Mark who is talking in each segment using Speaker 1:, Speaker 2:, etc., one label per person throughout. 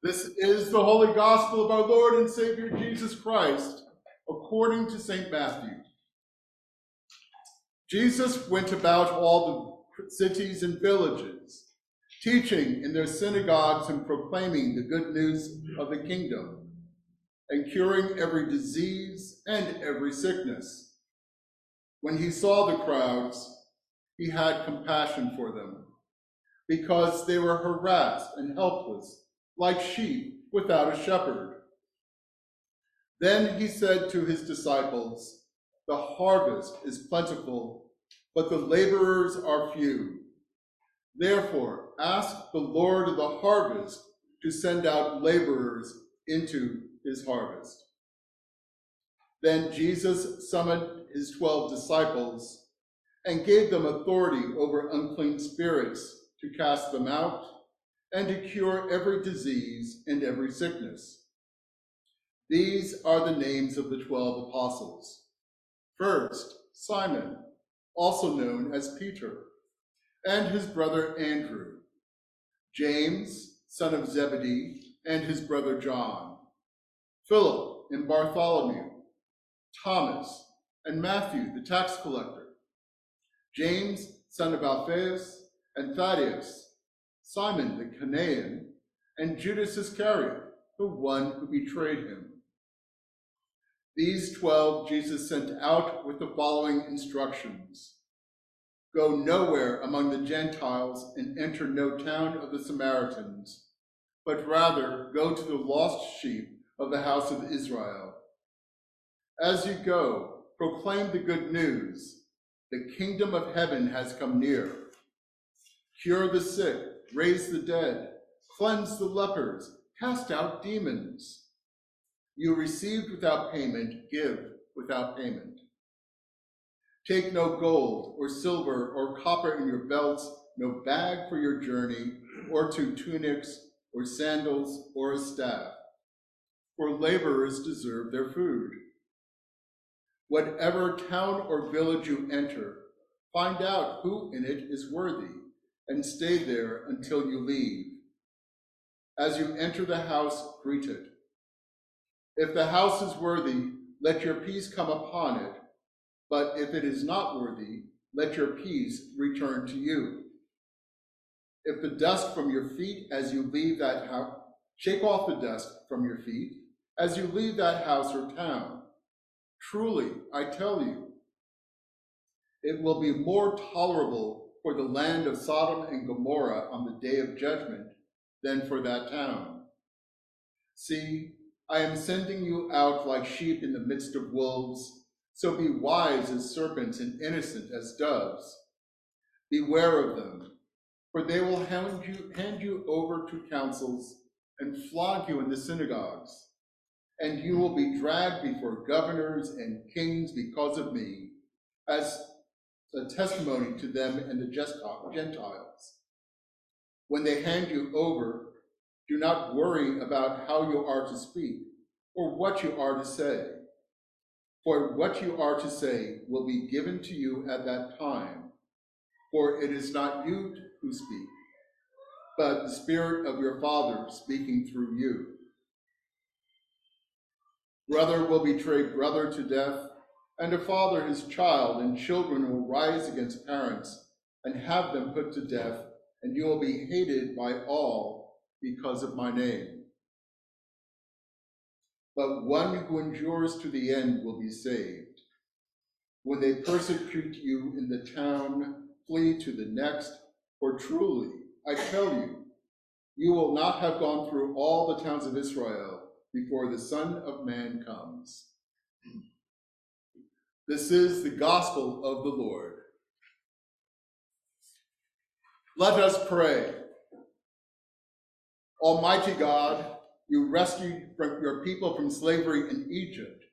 Speaker 1: This is the holy gospel of our Lord and Savior Jesus Christ, according to St. Matthew. Jesus went about all the cities and villages, teaching in their synagogues and proclaiming the good news of the kingdom, and curing every disease and every sickness. When he saw the crowds, he had compassion for them, because they were harassed and helpless like sheep without a shepherd. Then he said to his disciples, The harvest is plentiful, but the laborers are few. Therefore, ask the Lord of the harvest to send out laborers into his harvest. Then Jesus summoned his twelve disciples and gave them authority over unclean spirits to cast them out and to cure every disease and every sickness. These are the names of the twelve apostles. First, Simon, also known as Peter, and his brother Andrew, James, son of Zebedee, and his brother John, Philip and Bartholomew, Thomas, and Matthew, the tax collector, James, son of Alphaeus, and Thaddeus, Simon the Cananaean, and Judas Iscariot, the one who betrayed him. These twelve Jesus sent out with the following instructions Go nowhere among the Gentiles and enter no town of the Samaritans, but rather go to the lost sheep of the house of Israel. As you go, proclaim the good news. The kingdom of heaven has come near. Cure the sick raise the dead, cleanse the lepers, cast out demons. You received without payment, give without payment. Take no gold or silver or copper in your belts, no bag for your journey, or two tunics, or sandals, or a staff. For laborers deserve their food. Whatever town or village you enter, find out who in it is worthy and stay there until you leave. As you enter the house, greet it. If the house is worthy, let your peace come upon it, but if it is not worthy, let your peace return to you. If the dust from your feet as you leave that house, shake off the dust from your feet as you leave that house or town. Truly, I tell you, it will be more tolerable for the land of Sodom and Gomorrah on the day of judgment than for that town. See, I am sending you out like sheep in the midst of wolves, so be wise as serpents and innocent as doves. Beware of them, for they will hand you, hand you over to councils and flog you in the synagogues, and you will be dragged before governors and kings because of me, as a testimony to them and the Gentiles. When they hand you over, do not worry about how you are to speak or what you are to say. For what you are to say will be given to you at that time. For it is not you who speak, but the Spirit of your Father speaking through you. Brother will betray brother to death and a father his child, and children will rise against parents and have them put to death, and you will be hated by all because of my name. But one who endures to the end will be saved. When they persecute you in the town, flee to the next, for truly, I tell you, you will not have gone through all the towns of Israel before the Son of Man comes. This is the gospel of the Lord. Let us pray. Almighty God, you rescued your people from slavery in Egypt,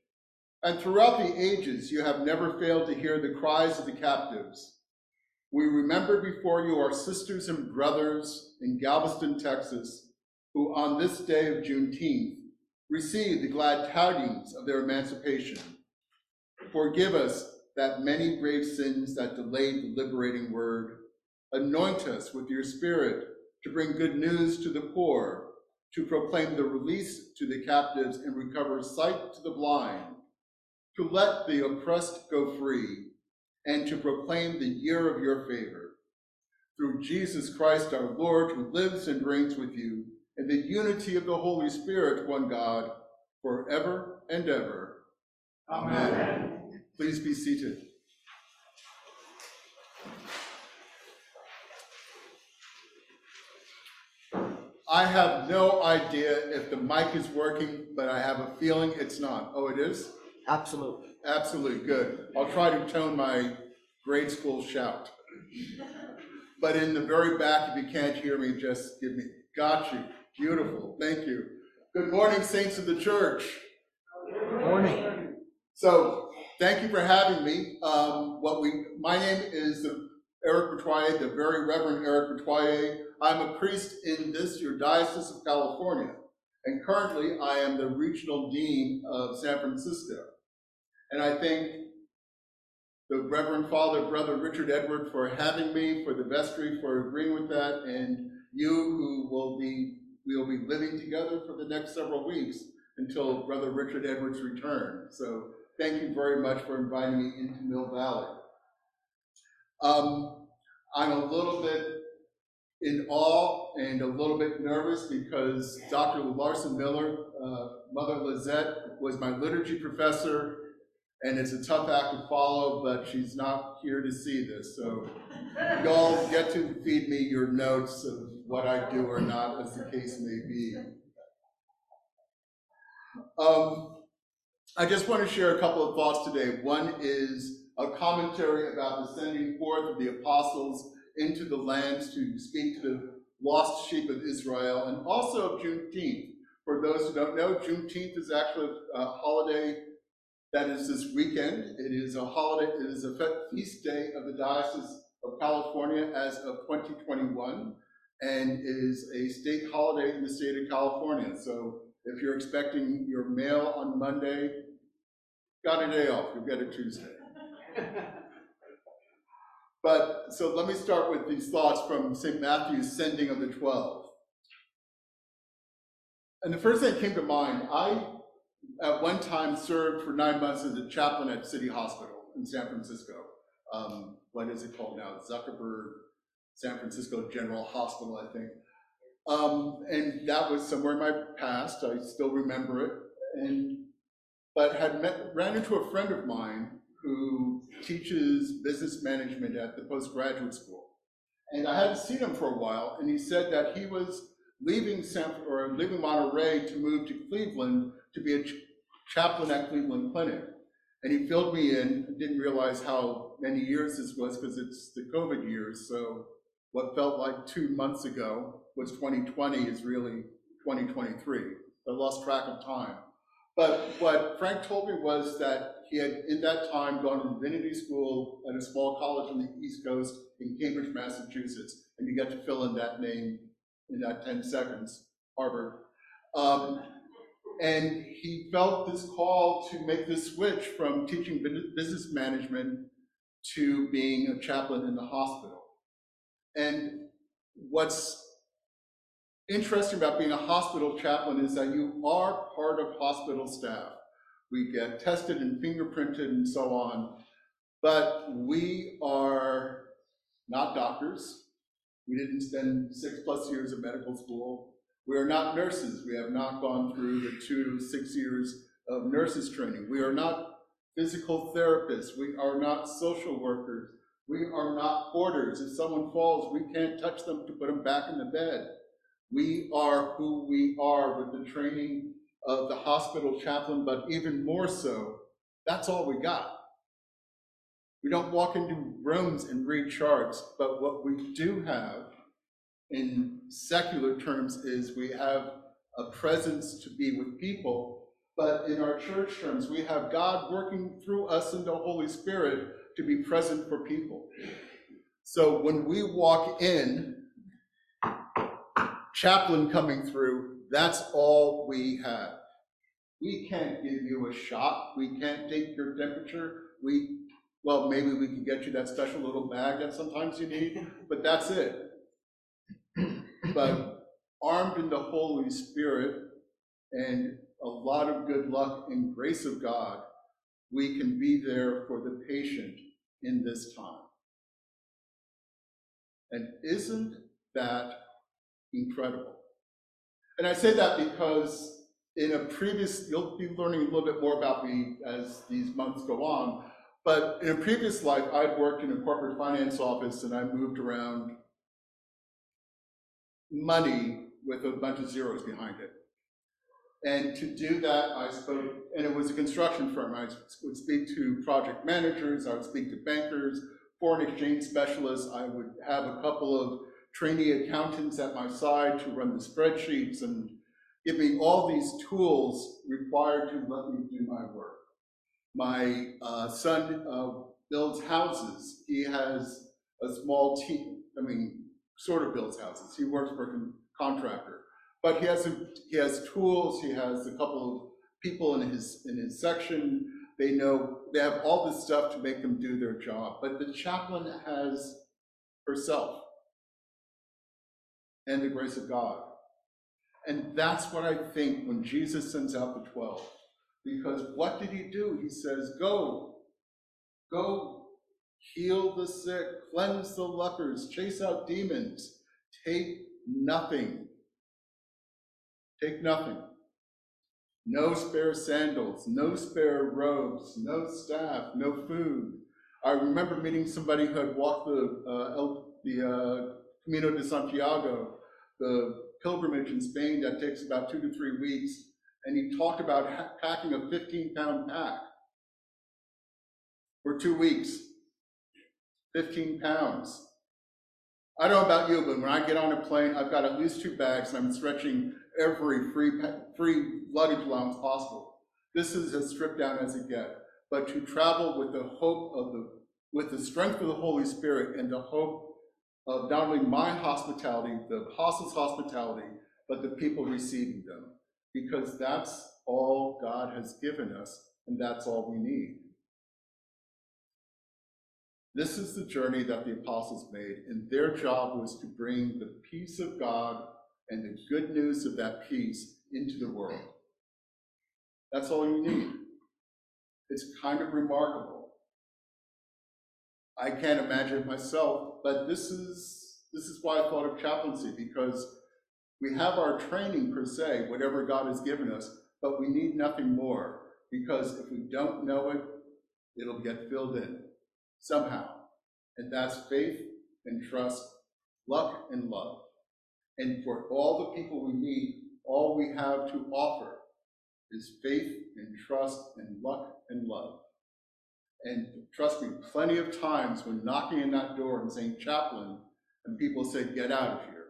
Speaker 1: and throughout the ages you have never failed to hear the cries of the captives. We remember before you our sisters and brothers in Galveston, Texas, who on this day of Juneteenth received the glad tidings of their emancipation. Forgive us that many grave sins that delayed the liberating word. Anoint us with your spirit to bring good news to the poor, to proclaim the release to the captives and recover sight to the blind, to let the oppressed go free, and to proclaim the year of your favor. Through Jesus Christ our Lord, who lives and reigns with you, in the unity of the Holy Spirit, one God, forever and ever. Amen. Amen. Please be seated. I have no idea if the mic is working, but I have a feeling it's not. Oh, it is?
Speaker 2: Absolutely.
Speaker 1: Absolutely, good. I'll try to tone my grade school shout. But in the very back, if you can't hear me, just give me, got you. Beautiful, thank you. Good morning, saints of the church.
Speaker 2: Good morning.
Speaker 1: So, thank you for having me. Um, what we, my name is the Eric Metoyer, the very Reverend Eric Metoyer. I'm a priest in this, your Diocese of California, and currently I am the Regional Dean of San Francisco. And I thank the Reverend Father, Brother Richard Edward, for having me, for the vestry, for agreeing with that, and you who will be, we will be living together for the next several weeks until Brother Richard Edwards' return. So thank you very much for inviting me into Mill Valley. Um, I'm a little bit in awe and a little bit nervous because Dr. Larson Miller, uh, Mother Lizette, was my liturgy professor, and it's a tough act to follow, but she's not here to see this. So y'all get to feed me your notes of what I do or not, as the case may be. Um, I just want to share a couple of thoughts today. One is a commentary about the sending forth of the apostles into the lands to speak to the lost sheep of Israel, and also of Juneteenth. For those who don't know, Juneteenth is actually a holiday that is this weekend. It is a holiday, it is a feast day of the Diocese of California as of 2021, and is a state holiday in the state of California. So if you're expecting your mail on Monday, got a day off, you'll get a Tuesday. but so let me start with these thoughts from St. Matthew's sending of the 12. And the first thing that came to mind, I at one time served for nine months as a chaplain at City Hospital in San Francisco. Um, what is it called now? Zuckerberg San Francisco General Hospital, I think. Um, and that was somewhere in my past. I still remember it. And but had met, ran into a friend of mine who teaches business management at the postgraduate school. And I hadn't seen him for a while, and he said that he was leaving San, or leaving Monterey to move to Cleveland to be a ch chaplain at Cleveland Clinic. And he filled me in. Didn't realize how many years this was because it's the COVID years. So what felt like two months ago was 2020 is really 2023. I lost track of time. But what Frank told me was that he had, in that time, gone to divinity school at a small college on the East Coast in Cambridge, Massachusetts, and you get to fill in that name in that 10 seconds, Harvard. Um, and he felt this call to make this switch from teaching business management to being a chaplain in the hospital. And what's interesting about being a hospital chaplain is that you are part of hospital staff. We get tested and fingerprinted and so on, but we are not doctors. We didn't spend six plus years of medical school. We are not nurses. We have not gone through the two to six years of nurses training. We are not physical therapists. We are not social workers. We are not porters. If someone falls, we can't touch them to put them back in the bed. We are who we are with the training of the hospital chaplain, but even more so, that's all we got. We don't walk into rooms and read charts, but what we do have in secular terms is we have a presence to be with people, but in our church terms, we have God working through us in the Holy Spirit to be present for people. So when we walk in, chaplain coming through, that's all we have. We can't give you a shot. We can't take your temperature. We, well, maybe we can get you that special little bag that sometimes you need, but that's it. But armed in the Holy Spirit and a lot of good luck and grace of God, we can be there for the patient in this time. And isn't that incredible? And I say that because in a previous, you'll be learning a little bit more about me as these months go on, but in a previous life, I'd worked in a corporate finance office and I moved around money with a bunch of zeros behind it. And to do that, I spoke, and it was a construction firm. I would speak to project managers, I would speak to bankers, foreign exchange specialists. I would have a couple of trainee accountants at my side to run the spreadsheets and give me all these tools required to let me do my work. My uh, son uh, builds houses. He has a small team. I mean, sort of builds houses. He works for a con- contractor, but he has a, he has tools. He has a couple of people in his in his section. They know they have all this stuff to make them do their job. But the chaplain has herself and the grace of God. And that's what I think when Jesus sends out the 12. Because what did he do? He says, Go, go, heal the sick, cleanse the lepers, chase out demons, take nothing. Take nothing. No spare sandals, no spare robes, no staff, no food. I remember meeting somebody who had walked the, uh, El, the uh, Camino de Santiago, the pilgrimage in Spain that takes about two to three weeks, and he talked about packing a 15 pound pack for two weeks. 15 pounds. I don't know about you, but when I get on a plane, I've got at least two bags, and I'm stretching every free, free luggage allowance possible. This is as stripped down as it gets. But to travel with the hope of the, with the strength of the Holy Spirit and the hope of not only my hospitality, the apostles' hospitality, but the people receiving them. Because that's all God has given us, and that's all we need. This is the journey that the apostles made, and their job was to bring the peace of God and the good news of that peace into the world. That's all you need. It's kind of remarkable. I can't imagine myself, but this is this is why I thought of chaplaincy, because we have our training per se, whatever God has given us, but we need nothing more. Because if we don't know it, it'll get filled in somehow. And that's faith and trust, luck and love. And for all the people we meet, all we have to offer is faith and trust and luck and love. And trust me, plenty of times when knocking on that door and saying chaplain, and people say, get out of here.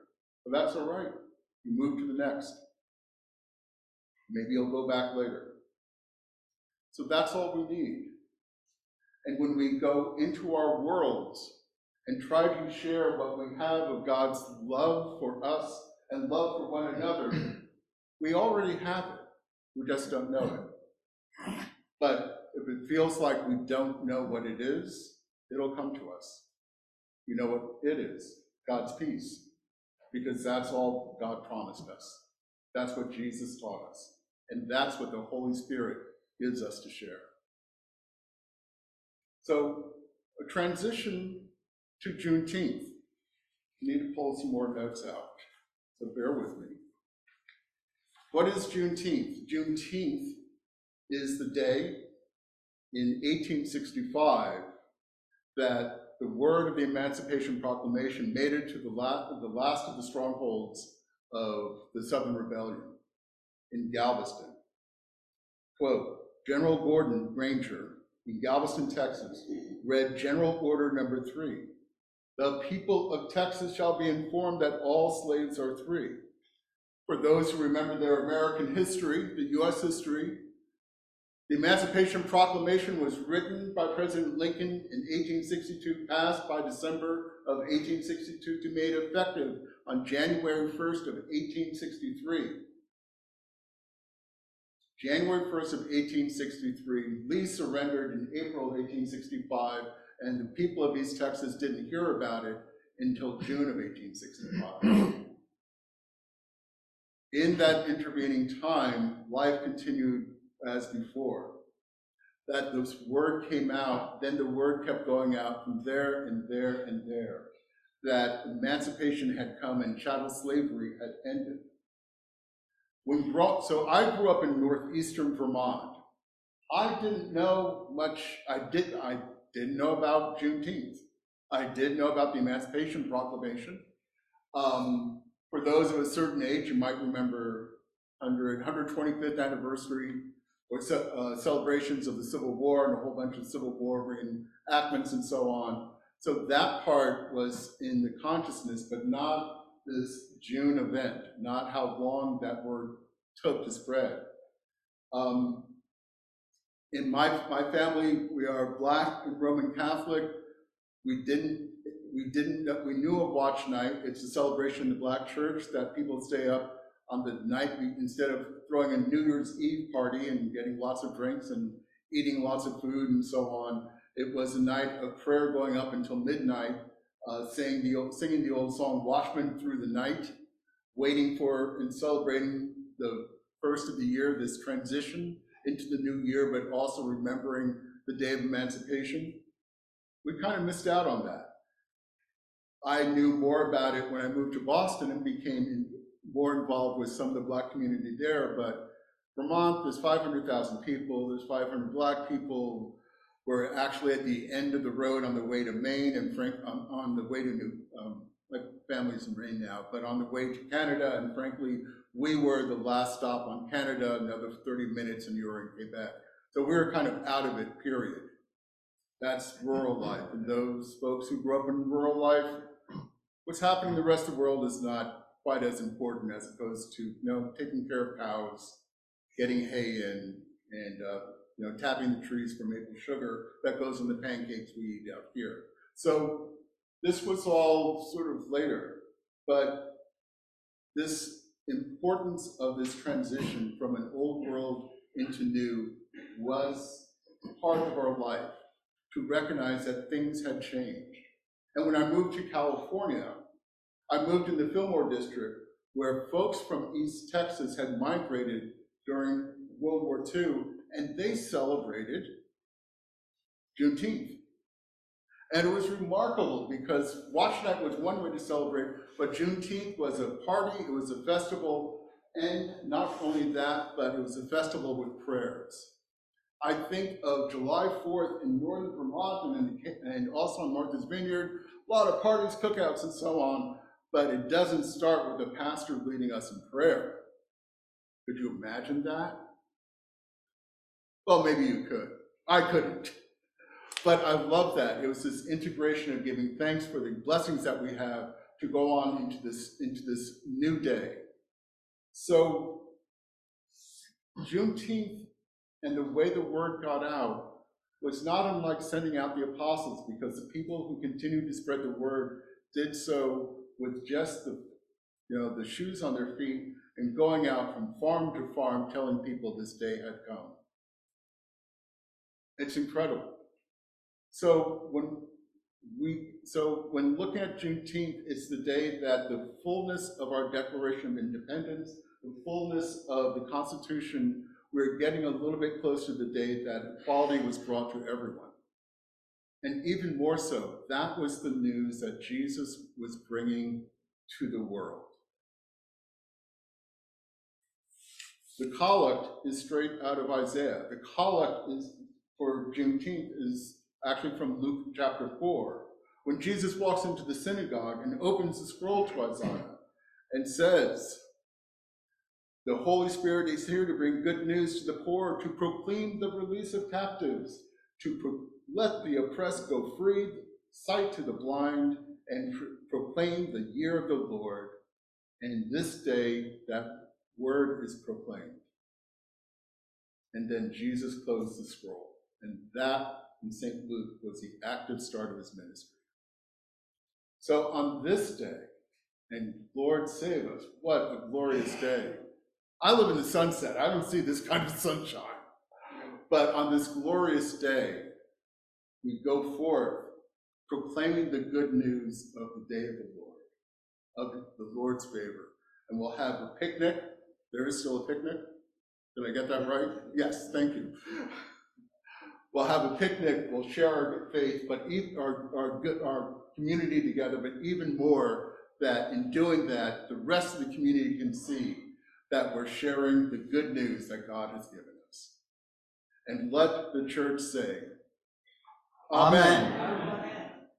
Speaker 1: But that's all right. You move to the next. Maybe you'll go back later. So that's all we need. And when we go into our worlds and try to share what we have of God's love for us and love for one another, we already have it. We just don't know it. But if it feels like we don't know what it is, it'll come to us. You know what it is God's peace, because that's all God promised us. That's what Jesus taught us. And that's what the Holy Spirit gives us to share. So, a transition to Juneteenth. need to pull some more notes out, so bear with me. What is Juneteenth? Juneteenth is the day in 1865 that the word of the Emancipation Proclamation made it to the last, the last of the strongholds of the Southern Rebellion in Galveston. Quote, General Gordon Granger in Galveston, Texas, read General Order Number Three. The people of Texas shall be informed that all slaves are free. For those who remember their American history, the U.S. history, the Emancipation Proclamation was written by President Lincoln in 1862, passed by December of 1862, to made effective on January 1st of 1863. January 1st of 1863, Lee surrendered in April of 1865, and the people of East Texas didn't hear about it until June of 1865. in that intervening time, life continued as before. That this word came out, then the word kept going out from there and there and there. That emancipation had come and chattel slavery had ended. When brought, so I grew up in northeastern Vermont. I didn't know much. I did. I didn't know about Juneteenth. I did know about the Emancipation Proclamation. Um, for those of a certain age, you might remember 100, 125th anniversary or uh, celebrations of the Civil War and a whole bunch of Civil War reenactments and so on. So that part was in the consciousness, but not this June event, not how long that word took to spread. Um, in my, my family, we are black and Roman Catholic. We didn't, we didn't, we knew of Watch Night. It's a celebration in the black church that people stay up on the night be- instead of throwing a New Year's Eve party and getting lots of drinks and eating lots of food and so on. It was a night of prayer going up until midnight, uh, saying the old, singing the old song "Watchmen Through the Night," waiting for and celebrating the first of the year, this transition into the new year, but also remembering the day of emancipation. We kind of missed out on that. I knew more about it when I moved to Boston and became more involved with some of the black community there, but Vermont, there's 500,000 people, there's 500 black people. We're actually at the end of the road on the way to Maine and frank, on, the way to New, um, my family's in Maine now, but on the way to Canada, and frankly, we were the last stop on Canada, another 30 minutes and you were in Quebec. So we were kind of out of it, period. That's rural life, and those folks who grew up in rural life, what's happening in the rest of the world is not quite as important as opposed to, you know, taking care of cows, getting hay in, and, uh, you know, tapping the trees for maple sugar that goes in the pancakes we eat out here. So this was all sort of later, but this importance of this transition from an old world into new was part of our life to recognize that things had changed. And when I moved to California, I moved in the Fillmore district where folks from East Texas had migrated during World War II and they celebrated Juneteenth. And it was remarkable because Watch Night was one way to celebrate, but Juneteenth was a party, it was a festival, and not only that, but it was a festival with prayers. I think of July 4th in northern Vermont and, in, and also in Martha's Vineyard, a lot of parties, cookouts, and so on, but it doesn't start with the pastor leading us in prayer. Could you imagine that? Well, maybe you could. I couldn't. But I love that. It was this integration of giving thanks for the blessings that we have to go on into this, into this new day. So Juneteenth and the way the word got out was not unlike sending out the apostles because the people who continued to spread the word did so with just the you know the shoes on their feet and going out from farm to farm telling people this day had come. It's incredible. So when we so when looking at Juneteenth, it's the day that the fullness of our Declaration of Independence, the fullness of the Constitution, we're getting a little bit closer to the day that equality was brought to everyone. And even more so, that was the news that Jesus was bringing to the world. The collect is straight out of Isaiah. The collect is for Juneteenth is actually from Luke chapter 4, when Jesus walks into the synagogue and opens the scroll to Isaiah and says, The Holy Spirit is here to bring good news to the poor, to proclaim the release of captives, to pro- let the oppressed go free, sight to the blind, and tr- proclaim the year of the Lord. And this day, that word is proclaimed. And then Jesus closed the scroll. And that in St. Luke was the active start of his ministry. So on this day, and Lord save us, what a glorious day. I live in the sunset. I don't see this kind of sunshine. But on this glorious day, we go forth proclaiming the good news of the day of the Lord, of the Lord's favor. And we'll have a picnic There is still a picnic? Did I get that right? Yes, thank you. We'll have a picnic, we'll share our faith, but eat our, our, good- our community together, but even more, that in doing that, the rest of the community can see that we're sharing the good news that God has given us. And let the church say, Amen.